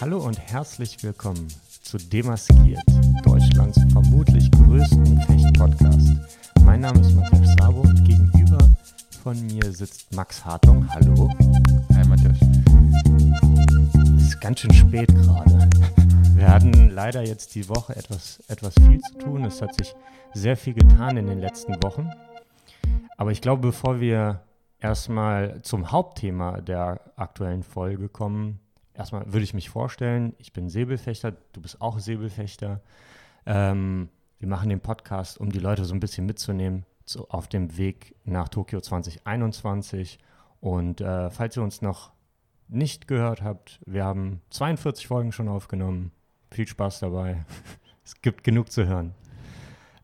Hallo und herzlich willkommen zu Demaskiert, Deutschlands vermutlich größten Fecht-Podcast. Mein Name ist Matthias Sabo und gegenüber von mir sitzt Max Hartung. Hallo. Hi Matthias. Es ist ganz schön spät gerade. Wir hatten leider jetzt die Woche etwas, etwas viel zu tun. Es hat sich sehr viel getan in den letzten Wochen. Aber ich glaube, bevor wir erstmal zum Hauptthema der aktuellen Folge kommen, erstmal würde ich mich vorstellen, ich bin Säbelfechter, du bist auch Säbelfechter. Ähm, wir machen den Podcast, um die Leute so ein bisschen mitzunehmen so auf dem Weg nach Tokio 2021. Und äh, falls ihr uns noch nicht gehört habt, wir haben 42 Folgen schon aufgenommen. Viel Spaß dabei. es gibt genug zu hören.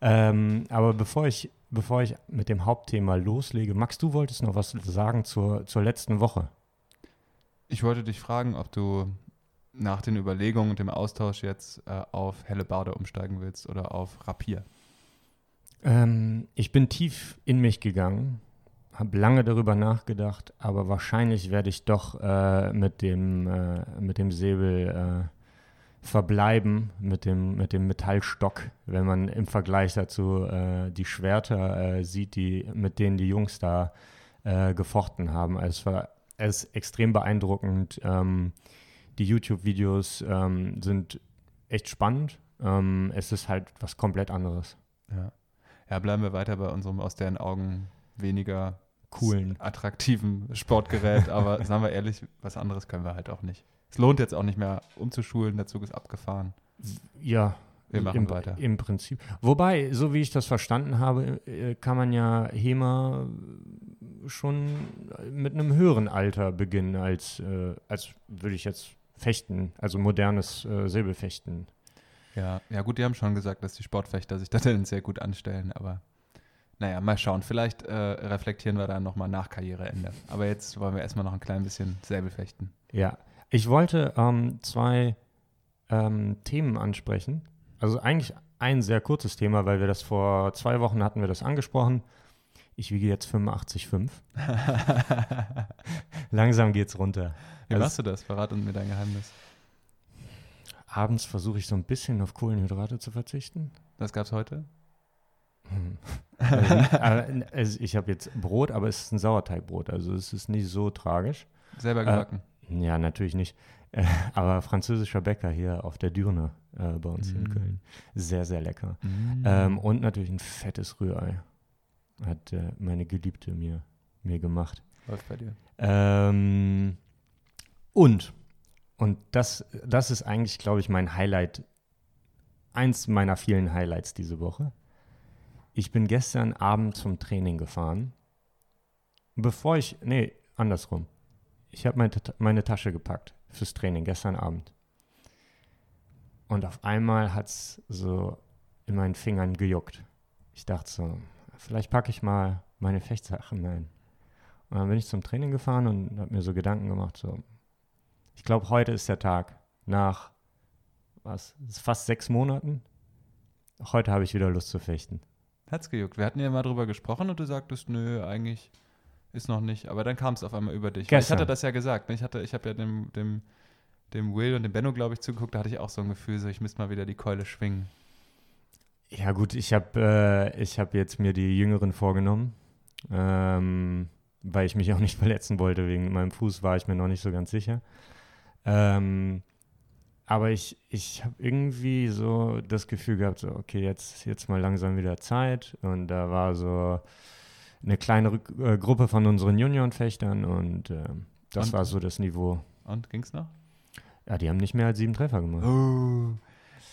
Ähm, aber bevor ich bevor ich mit dem Hauptthema loslege, Max, du wolltest noch was sagen zur, zur letzten Woche. Ich wollte dich fragen, ob du nach den Überlegungen und dem Austausch jetzt äh, auf Hellebarde umsteigen willst oder auf Rapier. Ähm, ich bin tief in mich gegangen, habe lange darüber nachgedacht, aber wahrscheinlich werde ich doch äh, mit, dem, äh, mit dem Säbel äh, verbleiben mit dem, mit dem Metallstock, wenn man im Vergleich dazu äh, die Schwerter äh, sieht, die, mit denen die Jungs da äh, gefochten haben. Also es war es ist extrem beeindruckend. Ähm, die YouTube-Videos ähm, sind echt spannend. Ähm, es ist halt was komplett anderes. Ja. ja, bleiben wir weiter bei unserem aus deren Augen weniger coolen, attraktiven Sportgerät. aber sagen wir ehrlich, was anderes können wir halt auch nicht. Es lohnt jetzt auch nicht mehr umzuschulen, der Zug ist abgefahren. Ja. Wir machen im, weiter. Im Prinzip. Wobei, so wie ich das verstanden habe, äh, kann man ja HEMA schon mit einem höheren Alter beginnen, als, äh, als würde ich jetzt fechten, also modernes äh, Säbelfechten. Ja, ja, gut, die haben schon gesagt, dass die Sportfechter sich da sehr gut anstellen, aber naja, mal schauen. Vielleicht äh, reflektieren wir dann nochmal nach Karriereende. Aber jetzt wollen wir erstmal noch ein klein bisschen Säbelfechten. Ja, ich wollte ähm, zwei ähm, Themen ansprechen. Also eigentlich ein sehr kurzes Thema, weil wir das vor zwei Wochen hatten wir das angesprochen. Ich wiege jetzt 85,5. Langsam geht's runter. Wie also, machst du das? Verrat uns mir dein Geheimnis. Abends versuche ich so ein bisschen auf Kohlenhydrate zu verzichten. Was gab's heute? Hm. Also, also ich habe jetzt Brot, aber es ist ein Sauerteigbrot, also es ist nicht so tragisch. Selber gebacken? Ja, natürlich nicht. Äh, aber französischer Bäcker hier auf der Dürne äh, bei uns mm. in Köln. Sehr, sehr lecker. Mm. Ähm, und natürlich ein fettes Rührei. Hat äh, meine Geliebte mir, mir gemacht. Läuft bei dir. Ähm, und, und das, das ist eigentlich, glaube ich, mein Highlight, eins meiner vielen Highlights diese Woche. Ich bin gestern Abend zum Training gefahren. Bevor ich, nee, andersrum. Ich habe meine, meine Tasche gepackt fürs Training gestern Abend. Und auf einmal hat es so in meinen Fingern gejuckt. Ich dachte so, vielleicht packe ich mal meine Fechtsachen ein. Und dann bin ich zum Training gefahren und habe mir so Gedanken gemacht, so, ich glaube, heute ist der Tag nach, was, fast sechs Monaten. Heute habe ich wieder Lust zu fechten. Hat's gejuckt. Wir hatten ja mal drüber gesprochen und du sagtest, nö, eigentlich ist noch nicht. Aber dann kam es auf einmal über dich. Ich hatte das ja gesagt. Ne? Ich, ich habe ja dem, dem, dem Will und dem Benno, glaube ich, zugeguckt. Da hatte ich auch so ein Gefühl, so ich müsste mal wieder die Keule schwingen. Ja gut, ich habe äh, hab jetzt mir die Jüngeren vorgenommen, ähm, weil ich mich auch nicht verletzen wollte. Wegen meinem Fuß war ich mir noch nicht so ganz sicher. Ähm, aber ich, ich habe irgendwie so das Gefühl gehabt, so, okay, jetzt, jetzt mal langsam wieder Zeit. Und da war so eine kleine äh, Gruppe von unseren Juniorenfechtern und äh, das und? war so das Niveau. Und ging's noch? Ja, die haben nicht mehr als sieben Treffer gemacht. Oh.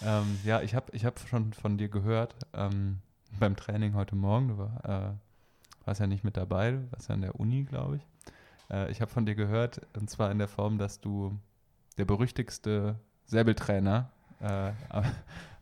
Ähm, ja, ich habe ich hab schon von dir gehört ähm, beim Training heute Morgen. Du war, äh, warst ja nicht mit dabei, du warst ja an der Uni, glaube ich. Äh, ich habe von dir gehört, und zwar in der Form, dass du der berüchtigste Säbeltrainer äh,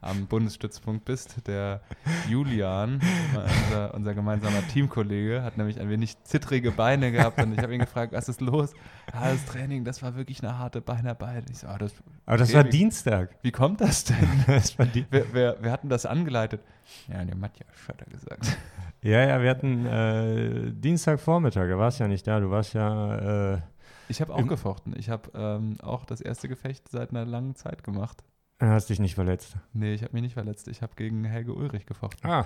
am Bundesstützpunkt bist. Der Julian, unser, unser, gemeinsamer Teamkollege, hat nämlich ein wenig zittrige Beine gehabt und ich habe ihn gefragt, was ist los? Ja, das Training, das war wirklich eine harte Beinarbeit. Ich so, oh, das, Aber das okay, war wie, Dienstag. Wie kommt das denn? das war wer, wer, wer hat denn das angeleitet? Ja, der Matja Schötter gesagt. Ja, ja, wir hatten äh, Dienstagvormittag, da warst ja nicht da, du warst ja. Äh, ich habe auch gefochten. Ich habe ähm, auch das erste Gefecht seit einer langen Zeit gemacht. Du hast dich nicht verletzt. Nee, ich habe mich nicht verletzt. Ich habe gegen Helge Ulrich gefochten. Ah.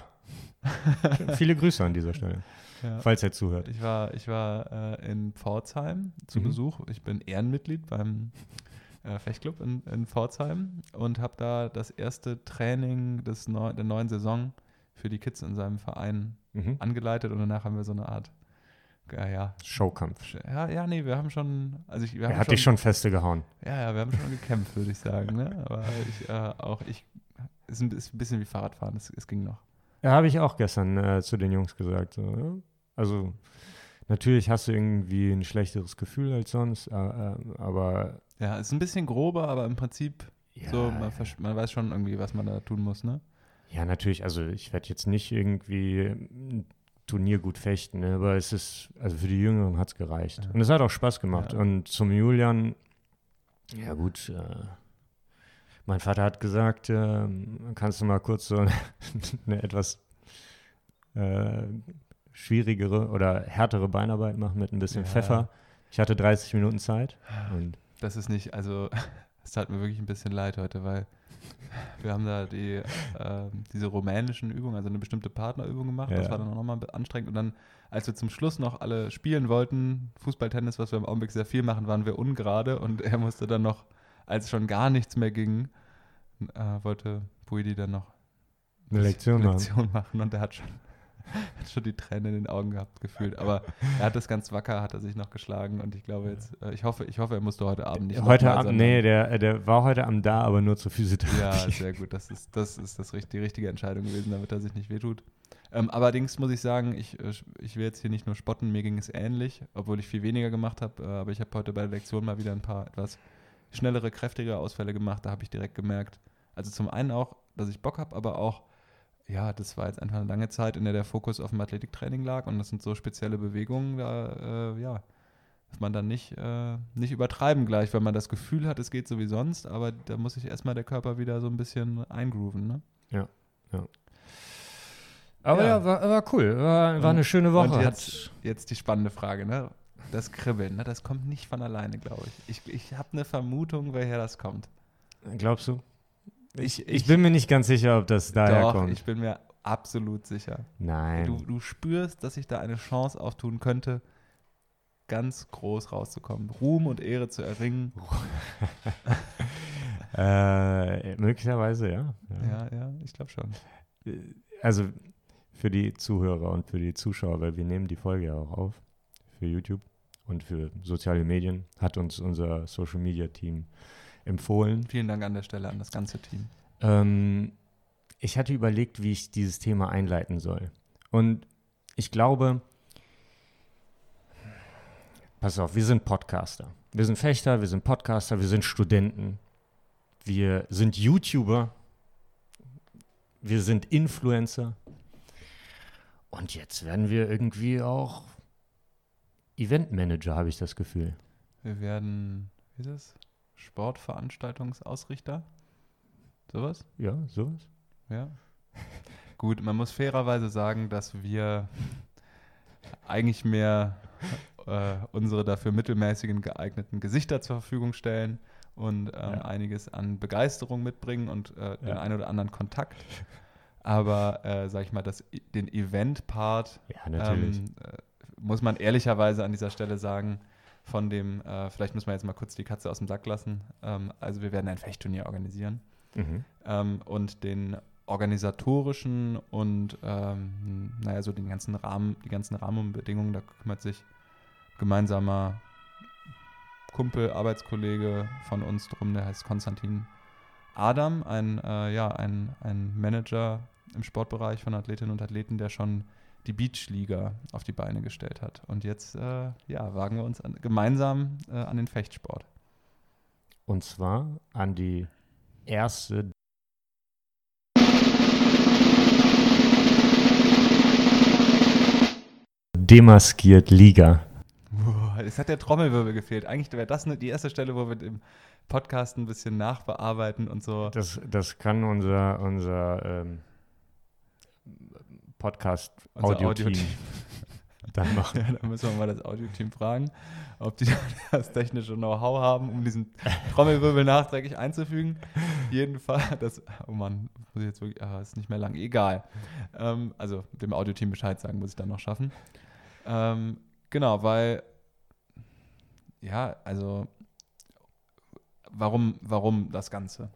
Viele Grüße an dieser Stelle, ja. falls er zuhört. Ich war, ich war äh, in Pforzheim zu mhm. Besuch. Ich bin Ehrenmitglied beim äh, Fechtclub in, in Pforzheim und habe da das erste Training des Neu der neuen Saison für die Kids in seinem Verein mhm. angeleitet und danach haben wir so eine Art ja, ja. Showkampf. Ja, ja, nee, wir haben schon. Also ich, wir er hat schon, dich schon feste gehauen. Ja, ja, wir haben schon gekämpft, würde ich sagen. Ne? Aber ich, äh, auch ich, ist ein, ist ein bisschen wie Fahrradfahren, es, es ging noch. Ja, habe ich auch gestern äh, zu den Jungs gesagt. So, ja? Also, natürlich hast du irgendwie ein schlechteres Gefühl als sonst, äh, äh aber. Ja, es ist ein bisschen grober, aber im Prinzip ja, so, man, man weiß schon irgendwie, was man da tun muss, ne? Ja, natürlich. Also ich werde jetzt nicht irgendwie Turnier gut fechten, ne? aber es ist, also für die Jüngeren hat es gereicht. Ja. Und es hat auch Spaß gemacht. Ja. Und zum Julian, ja gut, äh, mein Vater hat gesagt, äh, kannst du mal kurz so eine, eine etwas äh, schwierigere oder härtere Beinarbeit machen mit ein bisschen ja. Pfeffer. Ich hatte 30 Minuten Zeit. Und das ist nicht, also es tat mir wirklich ein bisschen leid heute, weil wir haben da die, äh, diese rumänischen Übungen, also eine bestimmte Partnerübung gemacht. Ja. Das war dann auch nochmal anstrengend. Und dann, als wir zum Schluss noch alle spielen wollten, Fußball, Tennis, was wir im Augenblick sehr viel machen, waren wir ungerade. Und er musste dann noch, als schon gar nichts mehr ging, äh, wollte Buidi dann noch eine Lektion, Lektion machen. Und er hat schon hat schon die Tränen in den Augen gehabt gefühlt. Aber er hat das ganz wacker, hat er sich noch geschlagen und ich glaube jetzt, äh, ich hoffe, ich hoffe, er musste heute Abend nicht. Heute Abend, nee, der, der war heute Abend da, aber nur zur Physiotherapie. Ja, sehr gut. Das ist, das ist das, die richtige Entscheidung gewesen, damit er sich nicht wehtut. Ähm, allerdings muss ich sagen, ich, äh, ich will jetzt hier nicht nur spotten, mir ging es ähnlich, obwohl ich viel weniger gemacht habe, äh, aber ich habe heute bei der Lektion mal wieder ein paar etwas schnellere, kräftigere Ausfälle gemacht. Da habe ich direkt gemerkt, also zum einen auch, dass ich Bock habe, aber auch, ja, das war jetzt einfach eine lange Zeit, in der der Fokus auf dem Athletiktraining lag und das sind so spezielle Bewegungen, da, äh, ja, dass man dann nicht, äh, nicht übertreiben gleich, weil man das Gefühl hat, es geht so wie sonst, aber da muss sich erstmal der Körper wieder so ein bisschen eingrooven, ne? Ja, ja. Aber ja, ja war, war, cool, war, war eine schöne Woche. Und jetzt, jetzt die spannende Frage, ne? Das Kribbeln, ne? das kommt nicht von alleine, glaube ich. Ich, ich habe eine Vermutung, woher das kommt. Glaubst du? Ich, ich, ich, bin mir nicht ganz sicher, ob das daher doch, kommt. Ich bin mir absolut sicher. Nein. Du, du spürst, dass sich da eine Chance auftun könnte, ganz groß rauszukommen, Ruhm und Ehre zu erringen. äh, möglicherweise, ja. Ja, ja, ja ich glaube schon. Also für die Zuhörer und für die Zuschauer, weil wir nehmen die Folge ja auch auf für YouTube und für soziale Medien, hat uns unser Social Media Team empfohlen. Vielen Dank an der Stelle an das ganze Team. Ähm, ich hatte überlegt, wie ich dieses Thema einleiten soll. Und ich glaube, pass auf, wir sind Podcaster. Wir sind Fechter, wir sind Podcaster, wir sind Studenten, wir sind YouTuber, wir sind Influencer. Und jetzt werden wir irgendwie auch Eventmanager, habe ich das Gefühl. Wir werden, wie ist es? Sportveranstaltungsausrichter? Sowas? Ja, sowas. Ja. Gut, man muss fairerweise sagen, dass wir eigentlich mehr äh, unsere dafür mittelmäßigen geeigneten Gesichter zur Verfügung stellen und ähm, ja. einiges an Begeisterung mitbringen und äh, den einen oder anderen Kontakt. Aber, äh, sag ich mal, das, den Event-Part ja, ähm, äh, muss man ehrlicherweise an dieser Stelle sagen, von dem, äh, vielleicht müssen wir jetzt mal kurz die Katze aus dem Sack lassen. Ähm, also wir werden ein Fechtturnier organisieren mhm. ähm, und den organisatorischen und ähm, naja, so den ganzen Rahmen, die ganzen Rahmenbedingungen, da kümmert sich gemeinsamer Kumpel, Arbeitskollege von uns drum, der heißt Konstantin Adam, ein, äh, ja, ein, ein Manager im Sportbereich von Athletinnen und Athleten, der schon die Beachliga auf die Beine gestellt hat. Und jetzt äh, ja, wagen wir uns an, gemeinsam äh, an den Fechtsport. Und zwar an die erste demaskiert Liga. Es hat der Trommelwirbel gefehlt. Eigentlich wäre das die erste Stelle, wo wir im Podcast ein bisschen nachbearbeiten und so. Das, das kann unser, unser ähm, Podcast-Audio-Team Audio dann machen. Ja, dann müssen wir mal das Audio-Team fragen, ob die das technische Know-how haben, um diesen Trommelwirbel nachträglich einzufügen. Jedenfalls, das, oh Mann, muss ich jetzt wirklich, ah, ist nicht mehr lang, egal. Ähm, also dem Audio-Team Bescheid sagen, muss ich dann noch schaffen. Ähm, genau, weil, ja, also, warum, warum das Ganze?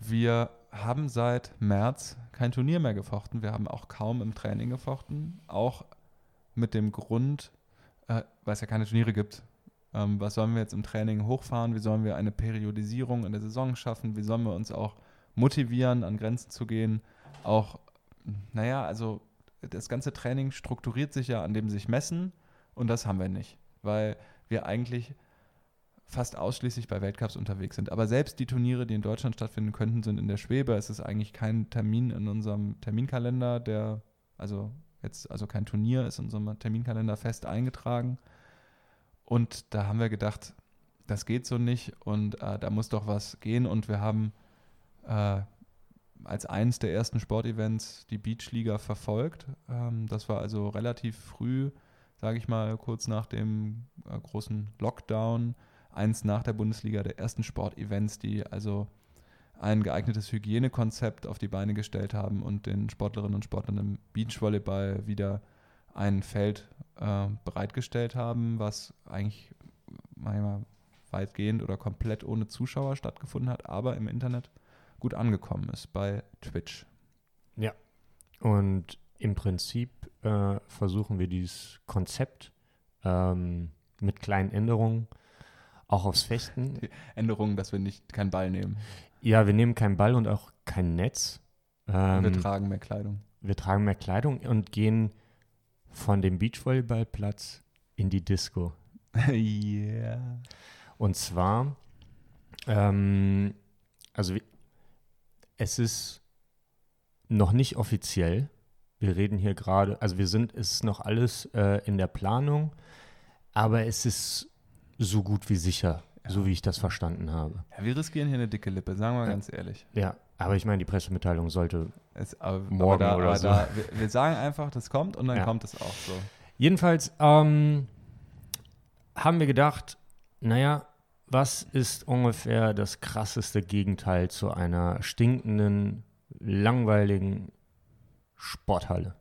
Wir haben seit März kein Turnier mehr gefochten. Wir haben auch kaum im Training gefochten. Auch mit dem Grund, äh, weil es ja keine Turniere gibt. Ähm, was sollen wir jetzt im Training hochfahren? Wie sollen wir eine Periodisierung in der Saison schaffen? Wie sollen wir uns auch motivieren, an Grenzen zu gehen? Auch, naja, also das ganze Training strukturiert sich ja an dem sich messen und das haben wir nicht, weil wir eigentlich fast ausschließlich bei Weltcups unterwegs sind. Aber selbst die Turniere, die in Deutschland stattfinden könnten, sind in der Schwebe. Es ist eigentlich kein Termin in unserem Terminkalender, der, also jetzt, also kein Turnier ist in unserem Terminkalender fest eingetragen. Und da haben wir gedacht, das geht so nicht und äh, da muss doch was gehen. Und wir haben äh, als eines der ersten Sportevents die Beachliga verfolgt. Ähm, das war also relativ früh, sage ich mal, kurz nach dem äh, großen Lockdown, eins nach der Bundesliga der ersten Sportevents, die also ein geeignetes Hygienekonzept auf die Beine gestellt haben und den Sportlerinnen und Sportlern im Beachvolleyball wieder ein Feld äh, bereitgestellt haben, was eigentlich manchmal weitgehend oder komplett ohne Zuschauer stattgefunden hat, aber im Internet gut angekommen ist bei Twitch. Ja. Und im Prinzip äh, versuchen wir dieses Konzept ähm, mit kleinen Änderungen auch aufs Fechten. Die Änderungen, dass wir nicht keinen Ball nehmen. Ja, wir nehmen keinen Ball und auch kein Netz. Ähm, wir tragen mehr Kleidung. Wir tragen mehr Kleidung und gehen von dem Beachvolleyballplatz in die Disco. Yeah. Und zwar, ähm, also es ist noch nicht offiziell. Wir reden hier gerade, also wir sind, es ist noch alles äh, in der Planung, aber es ist so gut wie sicher, ja. so wie ich das verstanden habe. Ja, wir riskieren hier eine dicke Lippe, sagen wir ja. ganz ehrlich. Ja, aber ich meine, die Pressemitteilung sollte es, aber, morgen aber da, oder so. Da, wir, wir, sagen einfach, das kommt und dann kommt es auch so. Jedenfalls ähm, haben wir gedacht, naja, was ist ungefähr das krasseste Gegenteil zu einer stinkenden, langweiligen Sporthalle?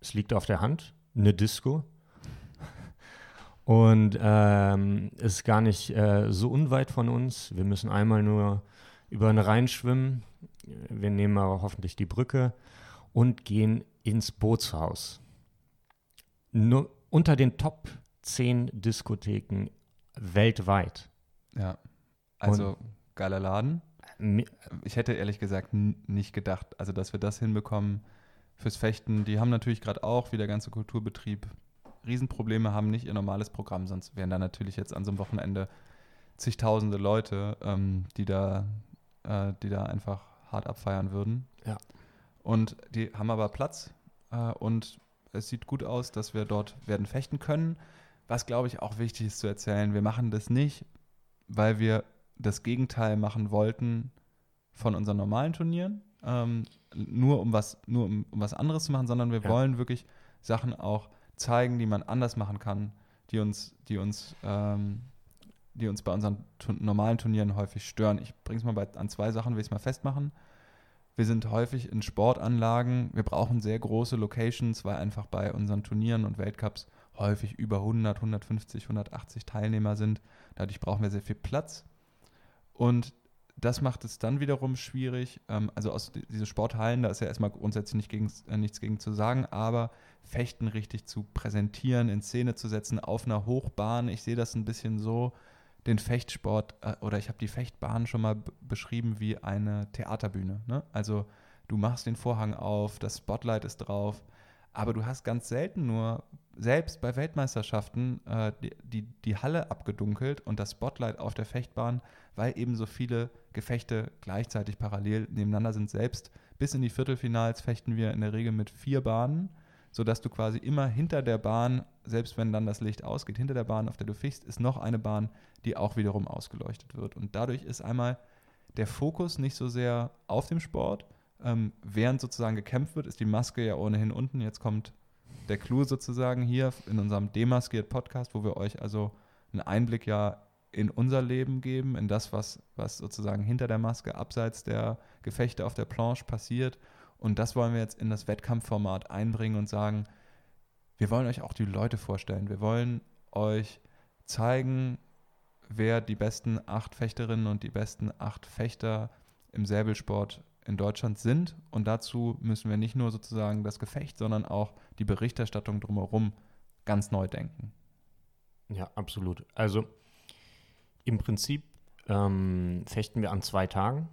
Es liegt auf der Hand, eine Disco. Und ähm, ist gar nicht äh, so unweit von uns. Wir müssen einmal nur über den Rhein schwimmen. Wir nehmen aber hoffentlich die Brücke und gehen ins Bootshaus. Nur unter den Top 10 Diskotheken weltweit. Ja. Also Und geiler Laden. Ich hätte ehrlich gesagt nicht gedacht, also dass wir das hinbekommen fürs Fechten. Die haben natürlich gerade auch, wie der ganze Kulturbetrieb, Riesenprobleme, haben nicht ihr normales Programm, sonst wären da natürlich jetzt an so einem Wochenende zigtausende Leute, ähm, die, da, äh, die da einfach hart abfeiern würden. Ja. Und die haben aber Platz äh, und es sieht gut aus, dass wir dort werden fechten können. Was, glaube ich, auch wichtig ist zu erzählen, wir machen das nicht, weil wir das Gegenteil machen wollten von unseren normalen Turnieren, ähm, nur, um was, nur um, um was anderes zu machen, sondern wir ja. wollen wirklich Sachen auch zeigen, die man anders machen kann, die uns, die uns, ähm, die uns bei unseren normalen Turnieren häufig stören. Ich bringe es mal bei, an zwei Sachen, will ich es mal festmachen. Wir sind häufig in Sportanlagen. Wir brauchen sehr große Locations, weil einfach bei unseren Turnieren und Weltcups häufig über 100, 150, 180 Teilnehmer sind. Dadurch brauchen wir sehr viel Platz. Und das macht es dann wiederum schwierig. Ähm, also aus diese Sporthallen, da ist ja erstmal grundsätzlich nicht gegen, äh, nichts gegen zu sagen, aber Fechten richtig zu präsentieren, in Szene zu setzen auf einer Hochbahn. Ich sehe das ein bisschen so, den Fechtsport äh, oder ich habe die Fechtbahn schon mal beschrieben wie eine Theaterbühne. Ne? Also du machst den Vorhang auf, das Spotlight ist drauf Aber du hast ganz selten nur, selbst bei Weltmeisterschaften, äh, die, die, die Halle abgedunkelt und das Spotlight auf der Fechtbahn, weil eben so viele Gefechte gleichzeitig parallel nebeneinander sind. Selbst bis in die Viertelfinals fechten wir in der Regel mit vier Bahnen, sodass du quasi immer hinter der Bahn, selbst wenn dann das Licht ausgeht, hinter der Bahn, auf der du fichst, ist noch eine Bahn, die auch wiederum ausgeleuchtet wird. Und dadurch ist einmal der Fokus nicht so sehr auf dem Sport, ähm, während sozusagen gekämpft wird, ist die Maske ja ohnehin unten. Jetzt kommt der Clou sozusagen hier in unserem Demaskiert Podcast, wo wir euch also einen Einblick ja in unser Leben geben, in das, was, was sozusagen hinter der Maske, abseits der Gefechte auf der Planche passiert. Und das wollen wir jetzt in das Wettkampfformat einbringen und sagen, wir wollen euch auch die Leute vorstellen. Wir wollen euch zeigen, wer die besten acht Fechterinnen und die besten acht Fechter im Säbelsport in Deutschland sind. Und dazu müssen wir nicht nur sozusagen das Gefecht, sondern auch die Berichterstattung drumherum ganz neu denken. Ja, absolut. Also im Prinzip ähm, fechten wir an zwei Tagen.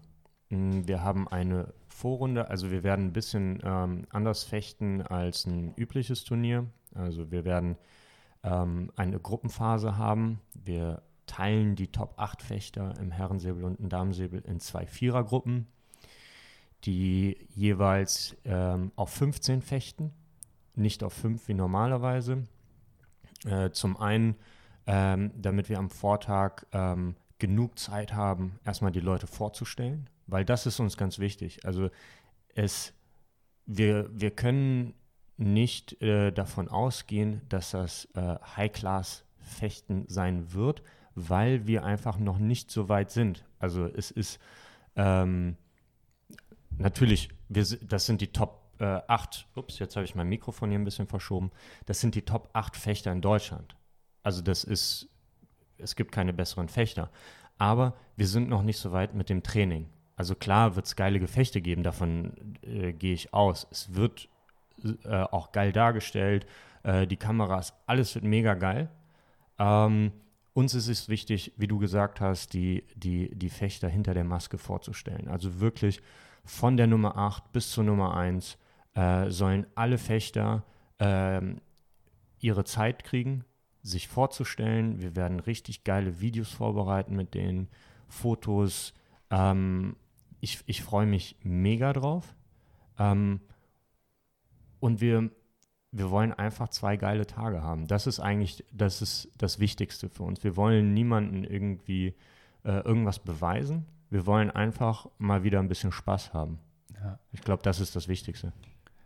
Mm, wir haben eine Vorrunde, also wir werden ein bisschen ähm, anders fechten als ein übliches Turnier. Also wir werden ähm, eine Gruppenphase haben. Wir teilen die Top 8 Fechter im Herrensäbel und im Damensäbel in zwei Vierergruppen die jeweils ähm, auf 15 fechten, nicht auf 5 wie normalerweise. Äh, zum einen, ähm, damit wir am Vortag ähm, genug Zeit haben, erstmal die Leute vorzustellen, weil das ist uns ganz wichtig. Also es, wir, wir können nicht äh, davon ausgehen, dass das äh, High-Class-Fechten sein wird, weil wir einfach noch nicht so weit sind. Also es ist ähm, natürlich, wir, das sind die Top äh, 8, ups, jetzt habe ich mein Mikrofon hier ein bisschen verschoben, das sind die Top 8 Fechter in Deutschland. Also das ist, es gibt keine besseren Fechter. Aber wir sind noch nicht so weit mit dem Training. Also klar wird es geile Gefechte geben, davon äh, gehe ich aus. Es wird äh, auch geil dargestellt, äh, die Kameras, alles wird mega geil. Ähm, uns ist es wichtig, wie du gesagt hast, die, die, die Fechter hinter der Maske vorzustellen. Also wirklich von der Nummer 8 bis zur Nummer 1 äh, sollen alle Fechter äh, ihre Zeit kriegen, sich vorzustellen. Wir werden richtig geile Videos vorbereiten mit den Fotos. Ähm, ich ich freue mich mega drauf. Ähm, und wir, wir wollen einfach zwei geile Tage haben. Das ist eigentlich das, ist das Wichtigste für uns. Wir wollen niemanden irgendwie äh, irgendwas beweisen. Wir wollen einfach mal wieder ein bisschen Spaß haben. Ja. Ich glaube, das ist das Wichtigste.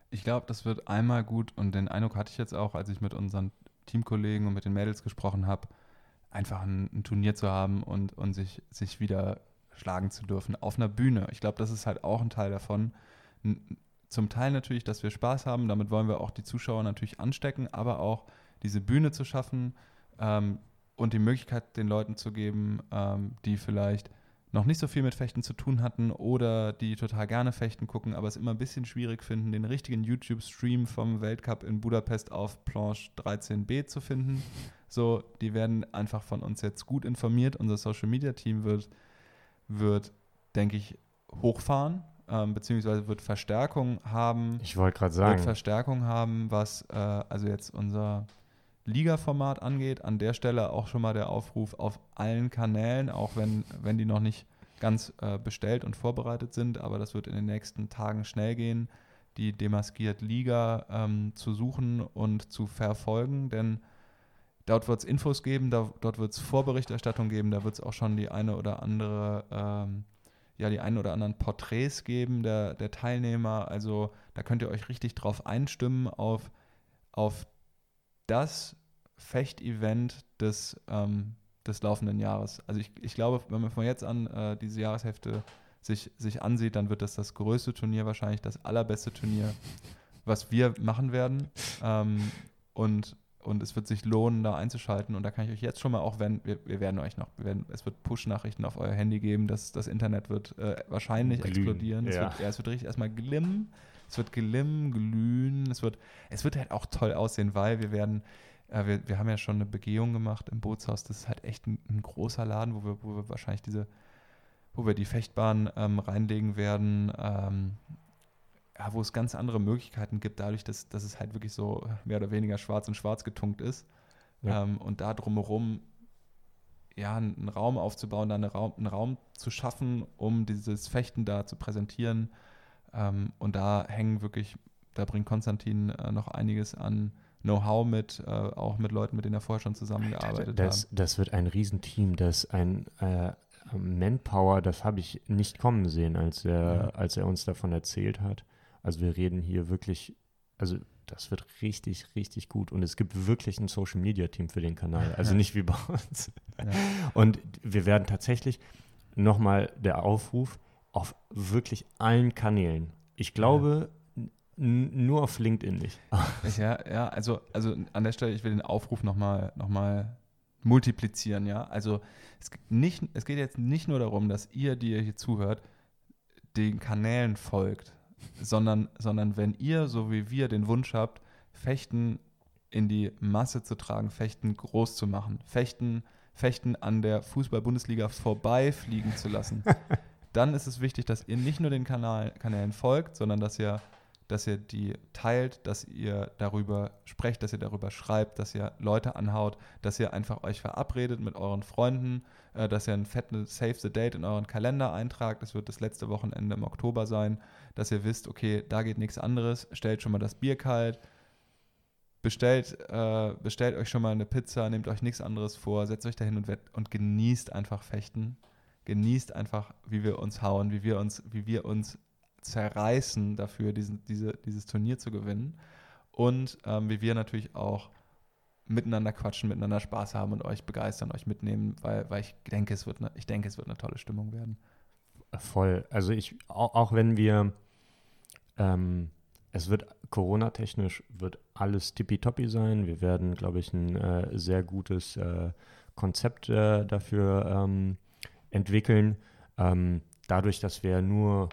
Ich glaube, das wird einmal gut und den Eindruck hatte ich jetzt auch, als ich mit unseren Teamkollegen und mit den Mädels gesprochen habe, einfach ein, ein, Turnier zu haben und, und sich, sich wieder schlagen zu dürfen auf einer Bühne. Ich glaube, das ist halt auch ein Teil davon. Zum Teil natürlich, dass wir Spaß haben, damit wollen wir auch die Zuschauer natürlich anstecken, aber auch diese Bühne zu schaffen ähm, und die Möglichkeit den Leuten zu geben, ähm, die vielleicht noch nicht so viel mit Fechten zu tun hatten oder die total gerne Fechten gucken, aber es immer ein bisschen schwierig finden, den richtigen YouTube-Stream vom Weltcup in Budapest auf Planche 13b zu finden. So, die werden einfach von uns jetzt gut informiert. Unser Social-Media-Team wird, wird, denke ich, hochfahren, ähm, beziehungsweise wird Verstärkung haben. Ich wollte gerade sagen. Wird Verstärkung haben, was äh, also jetzt unser Liga-Format angeht. An der Stelle auch schon mal der Aufruf auf allen Kanälen, auch wenn, wenn die noch nicht ganz äh, bestellt und vorbereitet sind, aber das wird in den nächsten Tagen schnell gehen, die Demaskiert Liga ähm, zu suchen und zu verfolgen, denn dort wird es Infos geben, da, dort wird es Vorberichterstattung geben, da wird es auch schon die eine oder andere, ähm, ja, die ein oder anderen Porträts geben der, der Teilnehmer. Also da könnt ihr euch richtig drauf einstimmen auf, auf das Fechtevent des, ähm, des laufenden Jahres. Also ich, ich glaube, wenn man von jetzt an äh, diese Jahreshälfte sich, sich ansieht, dann wird das das größte Turnier, wahrscheinlich das allerbeste Turnier, was wir machen werden. Ähm, und, und es wird sich lohnen, da einzuschalten. Und da kann ich euch jetzt schon mal auch, wenn wir, wir werden euch noch, werden, es wird Push-Nachrichten auf euer Handy geben, dass das Internet wird äh, wahrscheinlich Glühen, explodieren. Ja. Es, wird, ja, es wird richtig erstmal glimmen es wird glimmen, glühen, es wird, es wird halt auch toll aussehen, weil wir werden, äh, wir, wir haben ja schon eine Begehung gemacht im Bootshaus. Das ist halt echt ein, ein großer Laden, wo wir, wo wir wahrscheinlich diese, wo wir die Fechtbahn ähm, reinlegen werden. Ähm, ja, wo es ganz andere Möglichkeiten gibt, dadurch, dass, dass es halt wirklich so mehr oder weniger schwarz und schwarz getunkt ist. Ja. Ähm, und da drumherum ja, einen Raum aufzubauen, da eine Raum, einen Raum zu schaffen, um dieses Fechten da zu präsentieren. Ähm, und da hängen wirklich, da bringt Konstantin äh, noch einiges an Know-how mit, äh, auch mit Leuten, mit denen er vorher schon zusammengearbeitet das, hat. Das wird ein Riesenteam, das ein äh, Manpower, das habe ich nicht kommen sehen, als er, ja. als er uns davon erzählt hat. Also wir reden hier wirklich, also das wird richtig, richtig gut. Und es gibt wirklich ein Social Media Team für den Kanal. Also ja. nicht wie bei uns. Ja. Und wir werden tatsächlich nochmal der Aufruf auf wirklich allen Kanälen. Ich glaube, nur auf LinkedIn nicht. ja, ja, also, also an der Stelle, ich will den Aufruf nochmal noch mal multiplizieren, ja. Also es, nicht, es geht jetzt nicht nur darum, dass ihr, die ihr hier zuhört, den Kanälen folgt, sondern, sondern wenn ihr, so wie wir, den Wunsch habt, Fechten in die Masse zu tragen, Fechten groß zu machen, Fechten, Fechten an der Fußball-Bundesliga vorbeifliegen zu lassen, dann ist es wichtig, dass ihr nicht nur den Kanal, Kanälen folgt, sondern dass ihr dass ihr die teilt, dass ihr darüber sprecht, dass ihr darüber schreibt, dass ihr Leute anhaut, dass ihr einfach euch verabredet mit euren Freunden, äh, dass ihr ein fettes Save the Date in euren Kalender eintragt. Das wird das letzte Wochenende im Oktober sein, dass ihr wisst, okay, da geht nichts anderes, stellt schon mal das Bier kalt, bestellt, äh, bestellt euch schon mal eine Pizza, nehmt euch nichts anderes vor, setzt euch dahin und, und genießt einfach Fechten. Genießt einfach, wie wir uns hauen, wie wir uns, wie wir uns zerreißen dafür, diesen, diese, dieses Turnier zu gewinnen. Und ähm, wie wir natürlich auch miteinander quatschen, miteinander Spaß haben und euch begeistern, euch mitnehmen, weil, weil ich denke, es wird eine, ich denke, es wird eine tolle Stimmung werden. Voll. Also ich, auch, auch wenn wir, ähm, es wird Corona-technisch wird alles tippitoppi sein. Wir werden, glaube ich, ein äh, sehr gutes äh, Konzept äh, dafür ähm, entwickeln. Ähm, dadurch, dass wir nur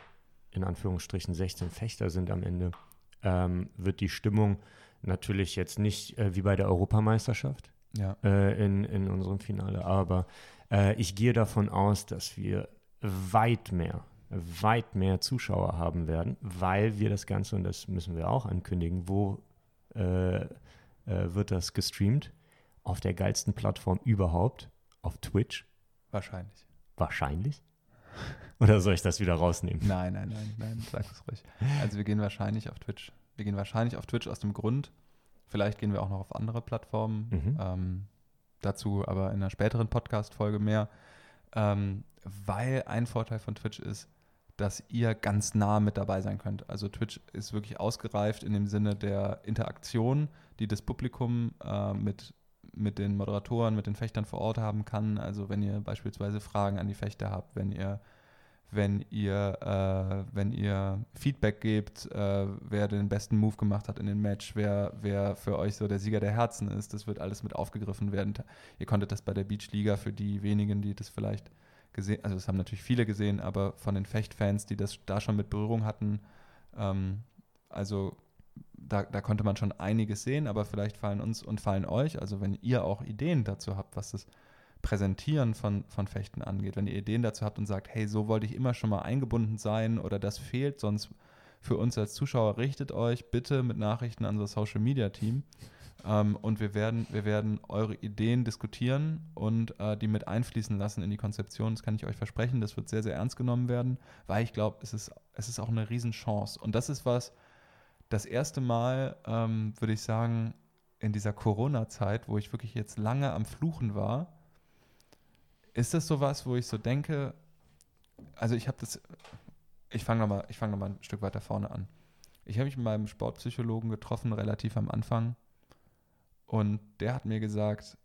in Anführungsstrichen 16 Fechter sind am Ende, ähm, wird die Stimmung natürlich jetzt nicht äh, wie bei der Europameisterschaft ja. äh, in, in unserem Finale, aber äh, ich gehe davon aus, dass wir weit mehr, weit mehr Zuschauer haben werden, weil wir das Ganze, und das müssen wir auch ankündigen, wo äh, äh, wird das gestreamt? Auf der geilsten Plattform überhaupt, auf Twitch. Wahrscheinlich. Wahrscheinlich? Oder soll ich das wieder rausnehmen? Nein, nein, nein, nein, sag es ruhig. Also wir gehen wahrscheinlich auf Twitch. Wir gehen wahrscheinlich auf Twitch aus dem Grund, vielleicht gehen wir auch noch auf andere Plattformen, mhm. ähm, dazu aber in einer späteren Podcast-Folge mehr, ähm, weil ein Vorteil von Twitch ist, dass ihr ganz nah mit dabei sein könnt. Also Twitch ist wirklich ausgereift in dem Sinne der Interaktion, die das Publikum äh, mit mit den Moderatoren, mit den Fechtern vor Ort haben kann. Also wenn ihr beispielsweise Fragen an die Fechter habt, wenn ihr wenn ihr, äh, wenn ihr Feedback gebt, äh, wer den besten Move gemacht hat in dem Match, wer, wer für euch so der Sieger der Herzen ist, das wird alles mit aufgegriffen werden. Ihr konntet das bei der Beachliga für die wenigen, die das vielleicht gesehen, also das haben natürlich viele gesehen, aber von den Fechtfans, die das da schon mit Berührung hatten, ähm, also da, da konnte man schon einiges sehen, aber vielleicht fallen uns und fallen euch, also wenn ihr auch Ideen dazu habt, was das Präsentieren von, von Fechten angeht, wenn ihr Ideen dazu habt und sagt, hey, so wollte ich immer schon mal eingebunden sein oder das fehlt sonst für uns als Zuschauer, richtet euch bitte mit Nachrichten an unser Social Media Team. Ähm, und wir werden, wir werden eure Ideen diskutieren und äh, die mit einfließen lassen in die Konzeption. Das kann ich euch versprechen. Das wird sehr, sehr ernst genommen werden, weil ich glaube, es ist, es ist auch eine Riesenchance. Und das ist was, das erste Mal, ähm, würde ich sagen, in dieser Corona-Zeit, wo ich wirklich jetzt lange am Fluchen war, ist das sowas, wo ich so denke, also ich habe das, ich fange nochmal fang noch ein Stück weiter vorne an. Ich habe mich mit meinem Sportpsychologen getroffen, relativ am Anfang. Und der hat mir gesagt,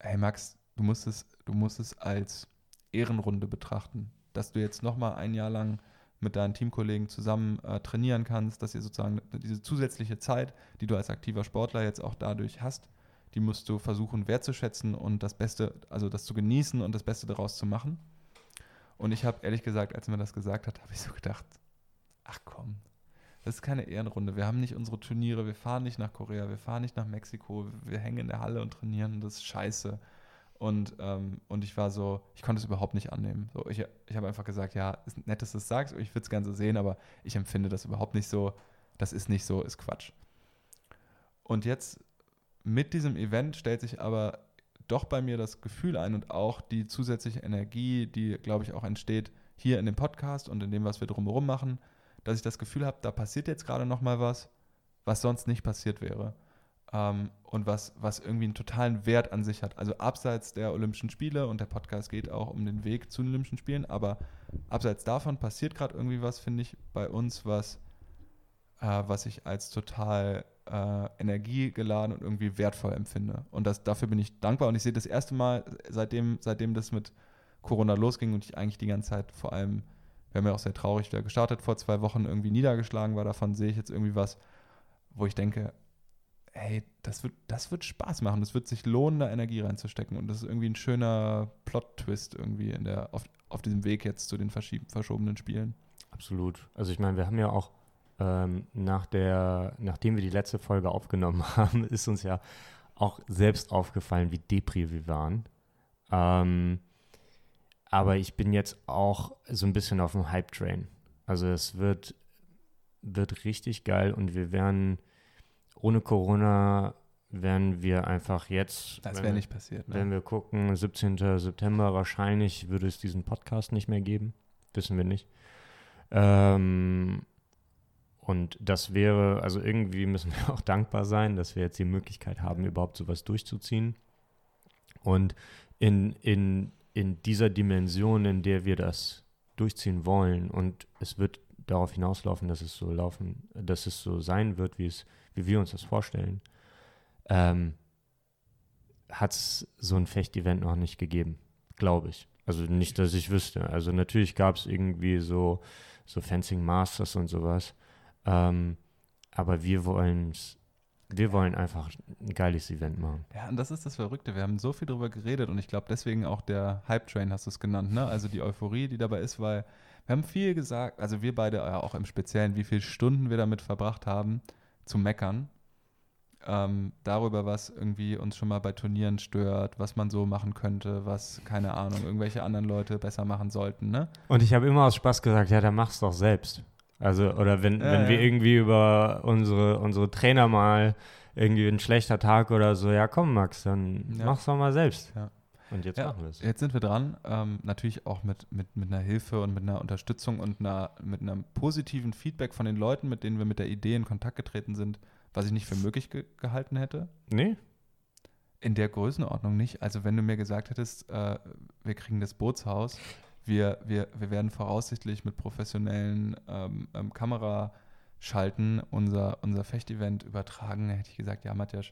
hey Max, du musst es, du musst es als Ehrenrunde betrachten, dass du jetzt nochmal ein Jahr lang mit deinen Teamkollegen zusammen äh, trainieren kannst, dass ihr sozusagen diese zusätzliche Zeit, die du als aktiver Sportler jetzt auch dadurch hast, die musst du versuchen wertzuschätzen und das Beste, also das zu genießen und das Beste daraus zu machen. Und ich habe ehrlich gesagt, als mir das gesagt hat, habe ich so gedacht, ach komm, das ist keine Ehrenrunde. Wir haben nicht unsere Turniere, wir fahren nicht nach Korea, wir fahren nicht nach Mexiko, wir hängen in der Halle und trainieren, das ist scheiße. Und, ähm, und ich war so, ich konnte es überhaupt nicht annehmen. So, ich ich habe einfach gesagt, ja, ist nett, dass du es sagst, ich würde es gerne so sehen, aber ich empfinde das überhaupt nicht so. Das ist nicht so, ist Quatsch. Und jetzt mit diesem Event stellt sich aber doch bei mir das Gefühl ein und auch die zusätzliche Energie, die, glaube ich, auch entsteht hier in dem Podcast und in dem, was wir drumherum machen, dass ich das Gefühl habe, da passiert jetzt gerade noch mal was, was sonst nicht passiert wäre. Ähm, und was, was irgendwie einen totalen Wert an sich hat. Also abseits der Olympischen Spiele und der Podcast geht auch um den Weg zu den Olympischen Spielen, aber abseits davon passiert gerade irgendwie was, finde ich, bei uns, was, äh, was ich als total äh, energiegeladen und irgendwie wertvoll empfinde. Und das, dafür bin ich dankbar. Und ich sehe das erste Mal, seitdem, seitdem das mit Corona losging und ich eigentlich die ganze Zeit vor allem, wir haben ja auch sehr traurig wieder gestartet vor zwei Wochen, irgendwie niedergeschlagen war davon, sehe ich jetzt irgendwie was, wo ich denke, hey, das wird, das wird Spaß machen, das wird sich lohnen, da Energie reinzustecken. Und das ist irgendwie ein schöner Plot-Twist irgendwie in der, auf, auf diesem Weg jetzt zu den verschobenen Spielen. Absolut. Also ich meine, wir haben ja auch ähm, nach der, nachdem wir die letzte Folge aufgenommen haben, ist uns ja auch selbst aufgefallen, wie depri wir waren. Ähm, aber ich bin jetzt auch so ein bisschen auf dem Hype-Train. Also es wird, wird richtig geil und wir werden ohne Corona werden wir einfach jetzt. Das wäre nicht passiert. Ne? Wenn wir gucken, 17. September wahrscheinlich würde es diesen Podcast nicht mehr geben. Wissen wir nicht. Ähm, und das wäre, also irgendwie müssen wir auch dankbar sein, dass wir jetzt die Möglichkeit haben, überhaupt sowas durchzuziehen. Und in, in, in dieser Dimension, in der wir das durchziehen wollen, und es wird darauf hinauslaufen, dass es so laufen, dass es so sein wird, wie es, wie wir uns das vorstellen, ähm, hat es so ein Fecht-Event noch nicht gegeben, glaube ich. Also nicht, dass ich wüsste. Also natürlich gab es irgendwie so, so Fencing Masters und sowas. Ähm, aber wir wollen wir wollen einfach ein geiles Event machen. Ja, und das ist das Verrückte. Wir haben so viel darüber geredet und ich glaube deswegen auch der Hype-Train, hast du es genannt, ne? Also die Euphorie, die dabei ist, weil wir haben viel gesagt, also wir beide ja auch im Speziellen, wie viele Stunden wir damit verbracht haben, zu meckern. Ähm, darüber, was irgendwie uns schon mal bei Turnieren stört, was man so machen könnte, was, keine Ahnung, irgendwelche anderen Leute besser machen sollten, ne? Und ich habe immer aus Spaß gesagt, ja, dann mach's doch selbst. Also, oder wenn, ja, wenn ja. wir irgendwie über unsere, unsere Trainer mal irgendwie ein schlechter Tag oder so, ja komm Max, dann ja. mach's doch mal selbst. Ja. Und jetzt machen wir es. Jetzt sind wir dran, ähm, natürlich auch mit, mit, mit einer Hilfe und mit einer Unterstützung und einer, mit einem positiven Feedback von den Leuten, mit denen wir mit der Idee in Kontakt getreten sind, was ich nicht für möglich ge gehalten hätte. Nee. In der Größenordnung nicht. Also wenn du mir gesagt hättest, äh, wir kriegen das Bootshaus, wir, wir, wir werden voraussichtlich mit professionellen ähm, ähm, Kameraschalten unser, unser Fechtevent übertragen. Da hätte ich gesagt, ja, Matthias,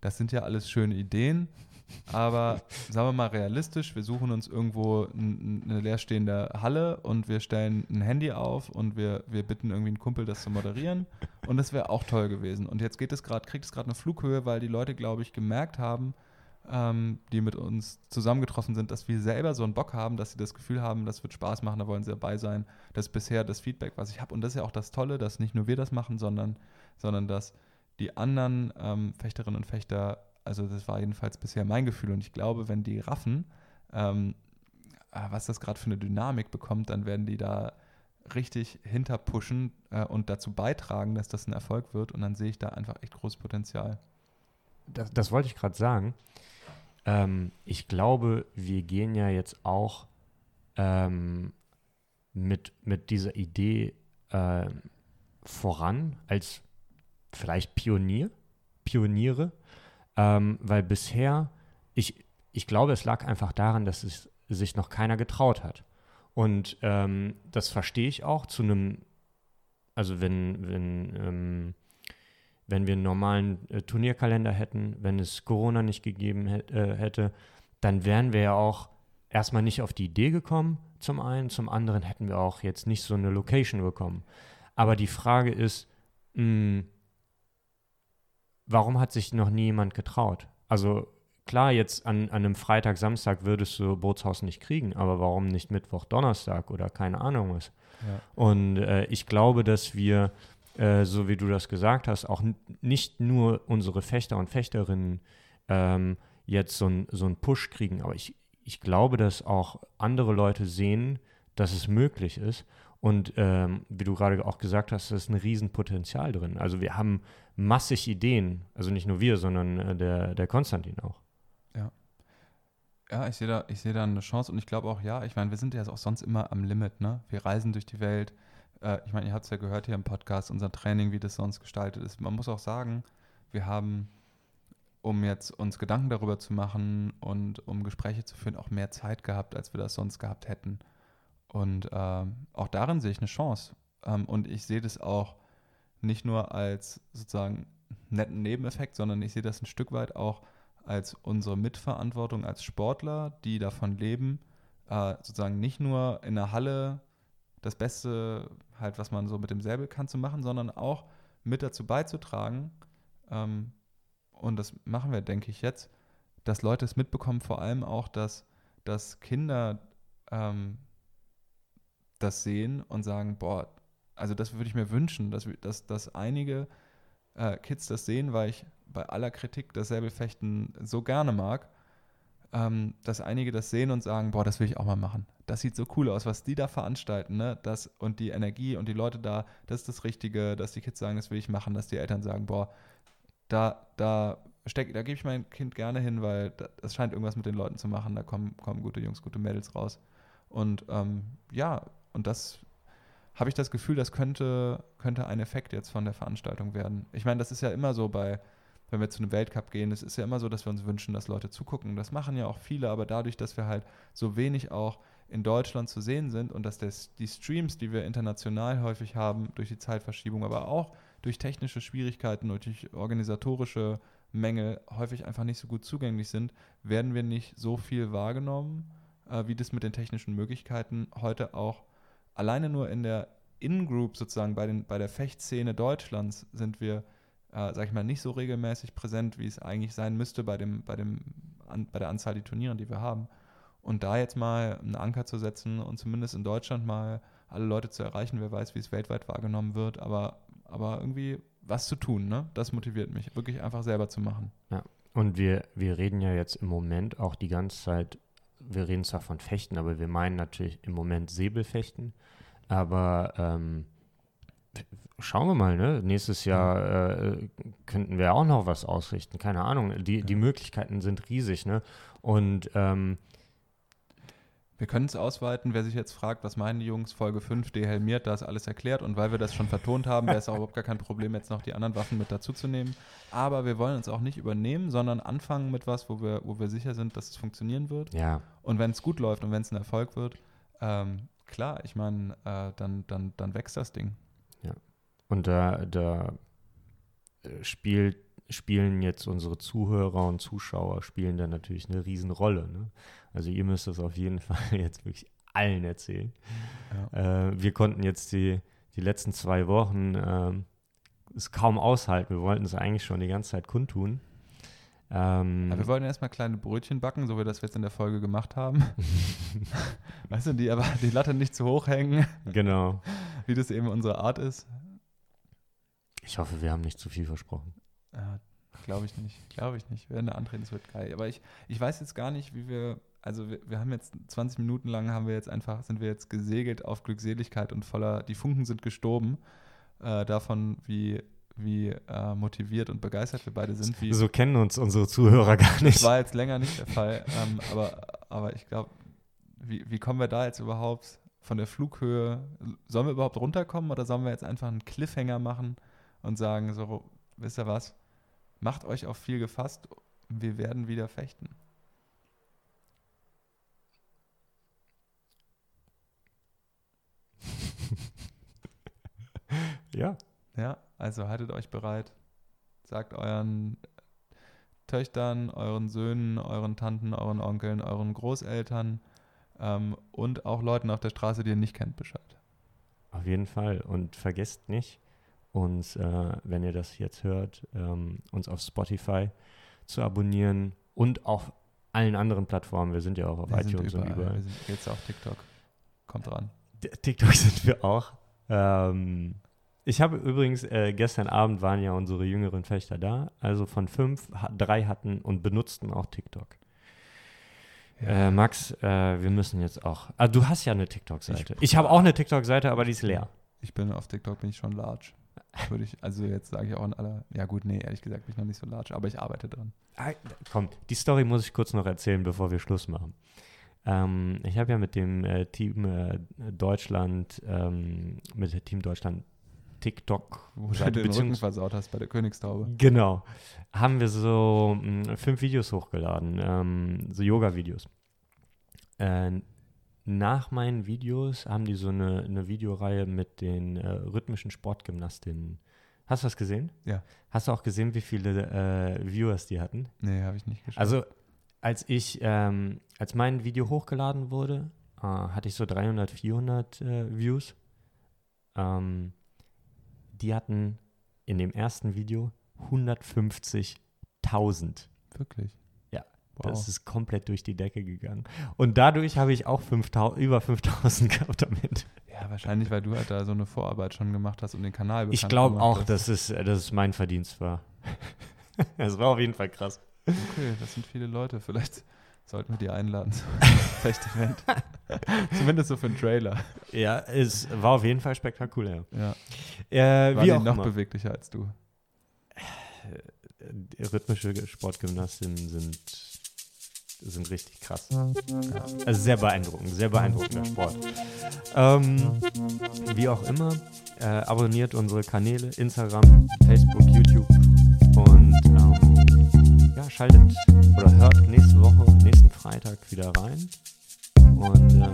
das sind ja alles schöne Ideen, aber sagen wir mal realistisch, wir suchen uns irgendwo eine leerstehende Halle und wir stellen ein Handy auf und wir, wir bitten irgendwie einen Kumpel, das zu moderieren. Und das wäre auch toll gewesen. Und jetzt geht es gerade, kriegt es gerade eine Flughöhe, weil die Leute, glaube ich, gemerkt haben, ähm, die mit uns zusammengetroffen sind, dass wir selber so einen Bock haben, dass sie das Gefühl haben, das wird Spaß machen, da wollen sie dabei sein. Das ist bisher das Feedback, was ich habe. Und das ist ja auch das Tolle, dass nicht nur wir das machen, sondern, sondern dass die anderen ähm, Fechterinnen und Fechter, also das war jedenfalls bisher mein Gefühl. Und ich glaube, wenn die raffen, ähm, ah, was das gerade für eine Dynamik bekommt, dann werden die da richtig hinterpushen äh, und dazu beitragen, dass das ein Erfolg wird. Und dann sehe ich da einfach echt großes Potenzial das, das wollte ich gerade sagen. Ähm, ich glaube, wir gehen ja jetzt auch ähm, mit, mit dieser Idee äh, voran als vielleicht Pionier, Pioniere, ähm, weil bisher, ich, ich glaube, es lag einfach daran, dass es sich noch keiner getraut hat. Und ähm, das verstehe ich auch zu einem, also wenn, wenn ähm, wenn wir einen normalen äh, Turnierkalender hätten, wenn es Corona nicht gegeben äh, hätte, dann wären wir ja auch erstmal nicht auf die Idee gekommen, zum einen, zum anderen hätten wir auch jetzt nicht so eine Location bekommen. Aber die Frage ist, mh, hm, warum hat sich noch nie jemand getraut? Also klar, jetzt an, an einem Freitag, Samstag würdest du Bootshaus nicht kriegen, aber warum nicht Mittwoch, Donnerstag oder keine Ahnung was? Ja. Und äh, ich glaube, dass wir äh, so wie du das gesagt hast, auch nicht nur unsere Fechter und Fechterinnen ähm, jetzt so, ein, so einen Push kriegen. Aber ich, ich glaube, dass auch andere Leute sehen, dass es möglich ist. Und ähm, wie du gerade auch gesagt hast, ist ein Riesenpotenzial drin. Also wir haben massig Ideen. Also nicht nur wir, sondern äh, der, der Konstantin auch. Ja. Ja, ich sehe da, ich da eine Chance und ich glaube auch, ja, ich meine, wir sind ja auch sonst immer am Limit, ne? Wir reisen durch die Welt. Äh, ich meine, ihr habt es ja gehört hier im Podcast, unser Training, wie das sonst gestaltet ist. Man muss auch sagen, wir haben, um jetzt uns Gedanken darüber zu machen und um Gespräche zu führen, auch mehr Zeit gehabt, als wir das sonst gehabt hätten. Und ähm, auch darin sehe ich eine Chance. Ähm, und ich sehe das auch nicht nur als sozusagen netten Nebeneffekt, sondern ich sehe das ein Stück weit auch als unsere Mitverantwortung als Sportler, die davon leben, äh, sozusagen nicht nur in der Halle das Beste, halt, was man so mit dem Säbel kann, zu machen, sondern auch mit dazu beizutragen, ähm, und das machen wir, denke ich, jetzt, dass Leute es mitbekommen, vor allem auch, dass, dass Kinder ähm, das sehen und sagen, boah, also das würde ich mir wünschen, dass, dass, dass einige äh, Kids das sehen, weil ich bei aller Kritik das Säbelfechten so gerne mag, ähm, dass einige das sehen und sagen, boah, das will ich auch mal machen. Das sieht so cool aus, was die da veranstalten, ne? Das und die Energie und die Leute da, das ist das Richtige, dass die Kids sagen, das will ich machen, dass die Eltern sagen, boah, da, da steck, da gebe ich mein Kind gerne hin, weil es scheint irgendwas mit den Leuten zu machen, da kommen, kommen gute Jungs, gute Mädels raus. Und ähm, ja, und das habe ich das Gefühl, das könnte, könnte ein Effekt jetzt von der Veranstaltung werden. Ich meine, das ist ja immer so bei, wenn wir zu einem Weltcup gehen, es ist ja immer so, dass wir uns wünschen, dass Leute zugucken. Das machen ja auch viele, aber dadurch, dass wir halt so wenig auch in Deutschland zu sehen sind und dass das, die Streams, die wir international häufig haben, durch die Zeitverschiebung, aber auch durch technische Schwierigkeiten und durch organisatorische Mängel häufig einfach nicht so gut zugänglich sind, werden wir nicht so viel wahrgenommen, äh, wie das mit den technischen Möglichkeiten heute auch alleine nur in der In-Group sozusagen bei, den, bei der Fechtszene Deutschlands sind wir, äh, sag ich mal, nicht so regelmäßig präsent, wie es eigentlich sein müsste bei, dem, bei, dem, an, bei der Anzahl der Turniere, die wir haben. Und da jetzt mal einen Anker zu setzen und zumindest in Deutschland mal alle Leute zu erreichen, wer weiß, wie es weltweit wahrgenommen wird, aber, aber irgendwie was zu tun, ne? Das motiviert mich, wirklich einfach selber zu machen. Ja. Und wir, wir reden ja jetzt im Moment auch die ganze Zeit wir reden zwar von Fechten, aber wir meinen natürlich im Moment Säbelfechten. Aber ähm, schauen wir mal, ne? Nächstes Jahr äh, könnten wir auch noch was ausrichten. Keine Ahnung. Die, die Möglichkeiten sind riesig, ne? Und ähm, wir können es ausweiten. Wer sich jetzt fragt, was meinen die Jungs, Folge 5 dehelmiert, da ist alles erklärt. Und weil wir das schon vertont haben, wäre es auch überhaupt gar kein Problem, jetzt noch die anderen Waffen mit dazuzunehmen. Aber wir wollen uns auch nicht übernehmen, sondern anfangen mit was, wo wir, wo wir sicher sind, dass es funktionieren wird. Ja. Und wenn es gut läuft und wenn es ein Erfolg wird, ähm, klar, ich meine, äh, dann, dann, dann wächst das Ding. Und da, da äh, spielt spielen jetzt unsere Zuhörer und Zuschauer spielen da natürlich eine Riesenrolle. Ne? Also ihr müsst das auf jeden Fall jetzt wirklich allen erzählen. Ja. Äh, wir konnten jetzt die, die letzten zwei Wochen äh, es kaum aushalten. Wir wollten es eigentlich schon die ganze Zeit kundtun. Ähm, wir wollten erstmal kleine Brötchen backen, so wie das wir jetzt in der Folge gemacht haben. weißt du, die aber die Latte nicht zu hoch hängen. Genau. Wie das eben unsere Art ist. Ich hoffe, wir haben nicht zu viel versprochen. Ja, glaube ich nicht. Glaube ich nicht. Wir werden da antreten, es wird geil. Aber ich, ich weiß jetzt gar nicht, wie wir. Also wir, wir haben jetzt 20 Minuten lang haben wir jetzt einfach, sind wir jetzt gesegelt auf Glückseligkeit und voller, die Funken sind gestorben äh, davon, wie, wie äh, motiviert und begeistert wir beide sind. Wie, so kennen uns unsere Zuhörer gar nicht. Das war jetzt länger nicht der Fall. ähm, aber, aber ich glaube, wie, wie kommen wir da jetzt überhaupt von der Flughöhe? Sollen wir überhaupt runterkommen oder sollen wir jetzt einfach einen Cliffhanger machen und sagen, so, wisst ihr was? Macht euch auf viel gefasst, wir werden wieder fechten. ja. Ja, also haltet euch bereit. Sagt euren Töchtern, euren Söhnen, euren Tanten, euren Onkeln, euren Großeltern ähm, und auch Leuten auf der Straße, die ihr nicht kennt, Bescheid. Auf jeden Fall. Und vergesst nicht, uns, äh, wenn ihr das jetzt hört, ähm, uns auf Spotify zu abonnieren und auf allen anderen Plattformen. Wir sind ja auch auf wir iTunes und überall. Wir sind jetzt auf TikTok. Kommt dran. TikTok sind wir auch. Ähm, Ich habe übrigens, äh, gestern Abend waren ja unsere jüngeren Fechter da. Also von fünf, drei hatten und benutzten auch TikTok. Ja. Äh, Max, äh, wir müssen jetzt auch. Ah, du hast ja eine TikTok-Seite. Ich, ich habe auch eine TikTok-Seite, aber die ist leer. Ich bin auf TikTok bin ich schon large. Würde ich, also jetzt sage ich auch in aller. Ja, gut, nee, ehrlich gesagt bin ich noch nicht so large, aber ich arbeite dran. Ah, komm, die Story muss ich kurz noch erzählen, bevor wir Schluss machen. Ähm, ich habe ja mit dem äh, Team äh, Deutschland, ähm, mit Team Deutschland TikTok. Wo du den Rücken versaut hast bei der Königstaube. Genau. Haben wir so mh, hm, fünf Videos hochgeladen, ähm, so Yoga-Videos. Äh, nach meinen Videos haben die so eine, eine Videoreihe mit den äh, rhythmischen Sportgymnastinnen. Hast du das gesehen? Ja. Hast du auch gesehen, wie viele äh, Viewers die hatten? Nee, habe ich nicht geschaut. Also, als ich, ähm, als mein Video hochgeladen wurde, äh, hatte ich so 300, 400 äh, Views. Ähm, die hatten in dem ersten Video 150.000. Wirklich? Wow. das ist komplett durch die Decke gegangen. Und dadurch habe ich auch 5, über 5000 gehabt damit. Ja, wahrscheinlich, weil du halt da so eine Vorarbeit schon gemacht hast und den Kanal Ich glaube auch, dass es, dass es mein Verdienst war. Es war auf jeden Fall krass. Okay, das sind viele Leute. Vielleicht sollten wir die einladen zum Fest-Event. Zumindest so für einen Trailer. Ja, es war auf jeden Fall spektakulär. Ja. Äh, war wie auch noch immer. beweglicher als du. Äh, rhythmische Sportgymnastinnen sind, sind richtig krass. Ja. Also sehr beeindruckend, sehr beeindruckender Sport. Ähm, wie auch immer, äh, abonniert unsere Kanäle, Instagram, Facebook, YouTube und ähm, ja, schaltet oder hört nächste Woche, nächsten Freitag wieder rein. Und äh,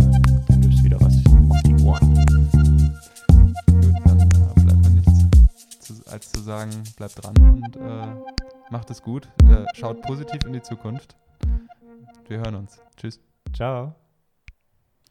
dann gibt es wieder was auf die Ohren. Gut, dann äh, bleibt mir nichts als zu sagen, bleibt dran und äh, macht es gut. Äh, schaut positiv in die Zukunft. Wir hören uns. Tschüss. Ciao.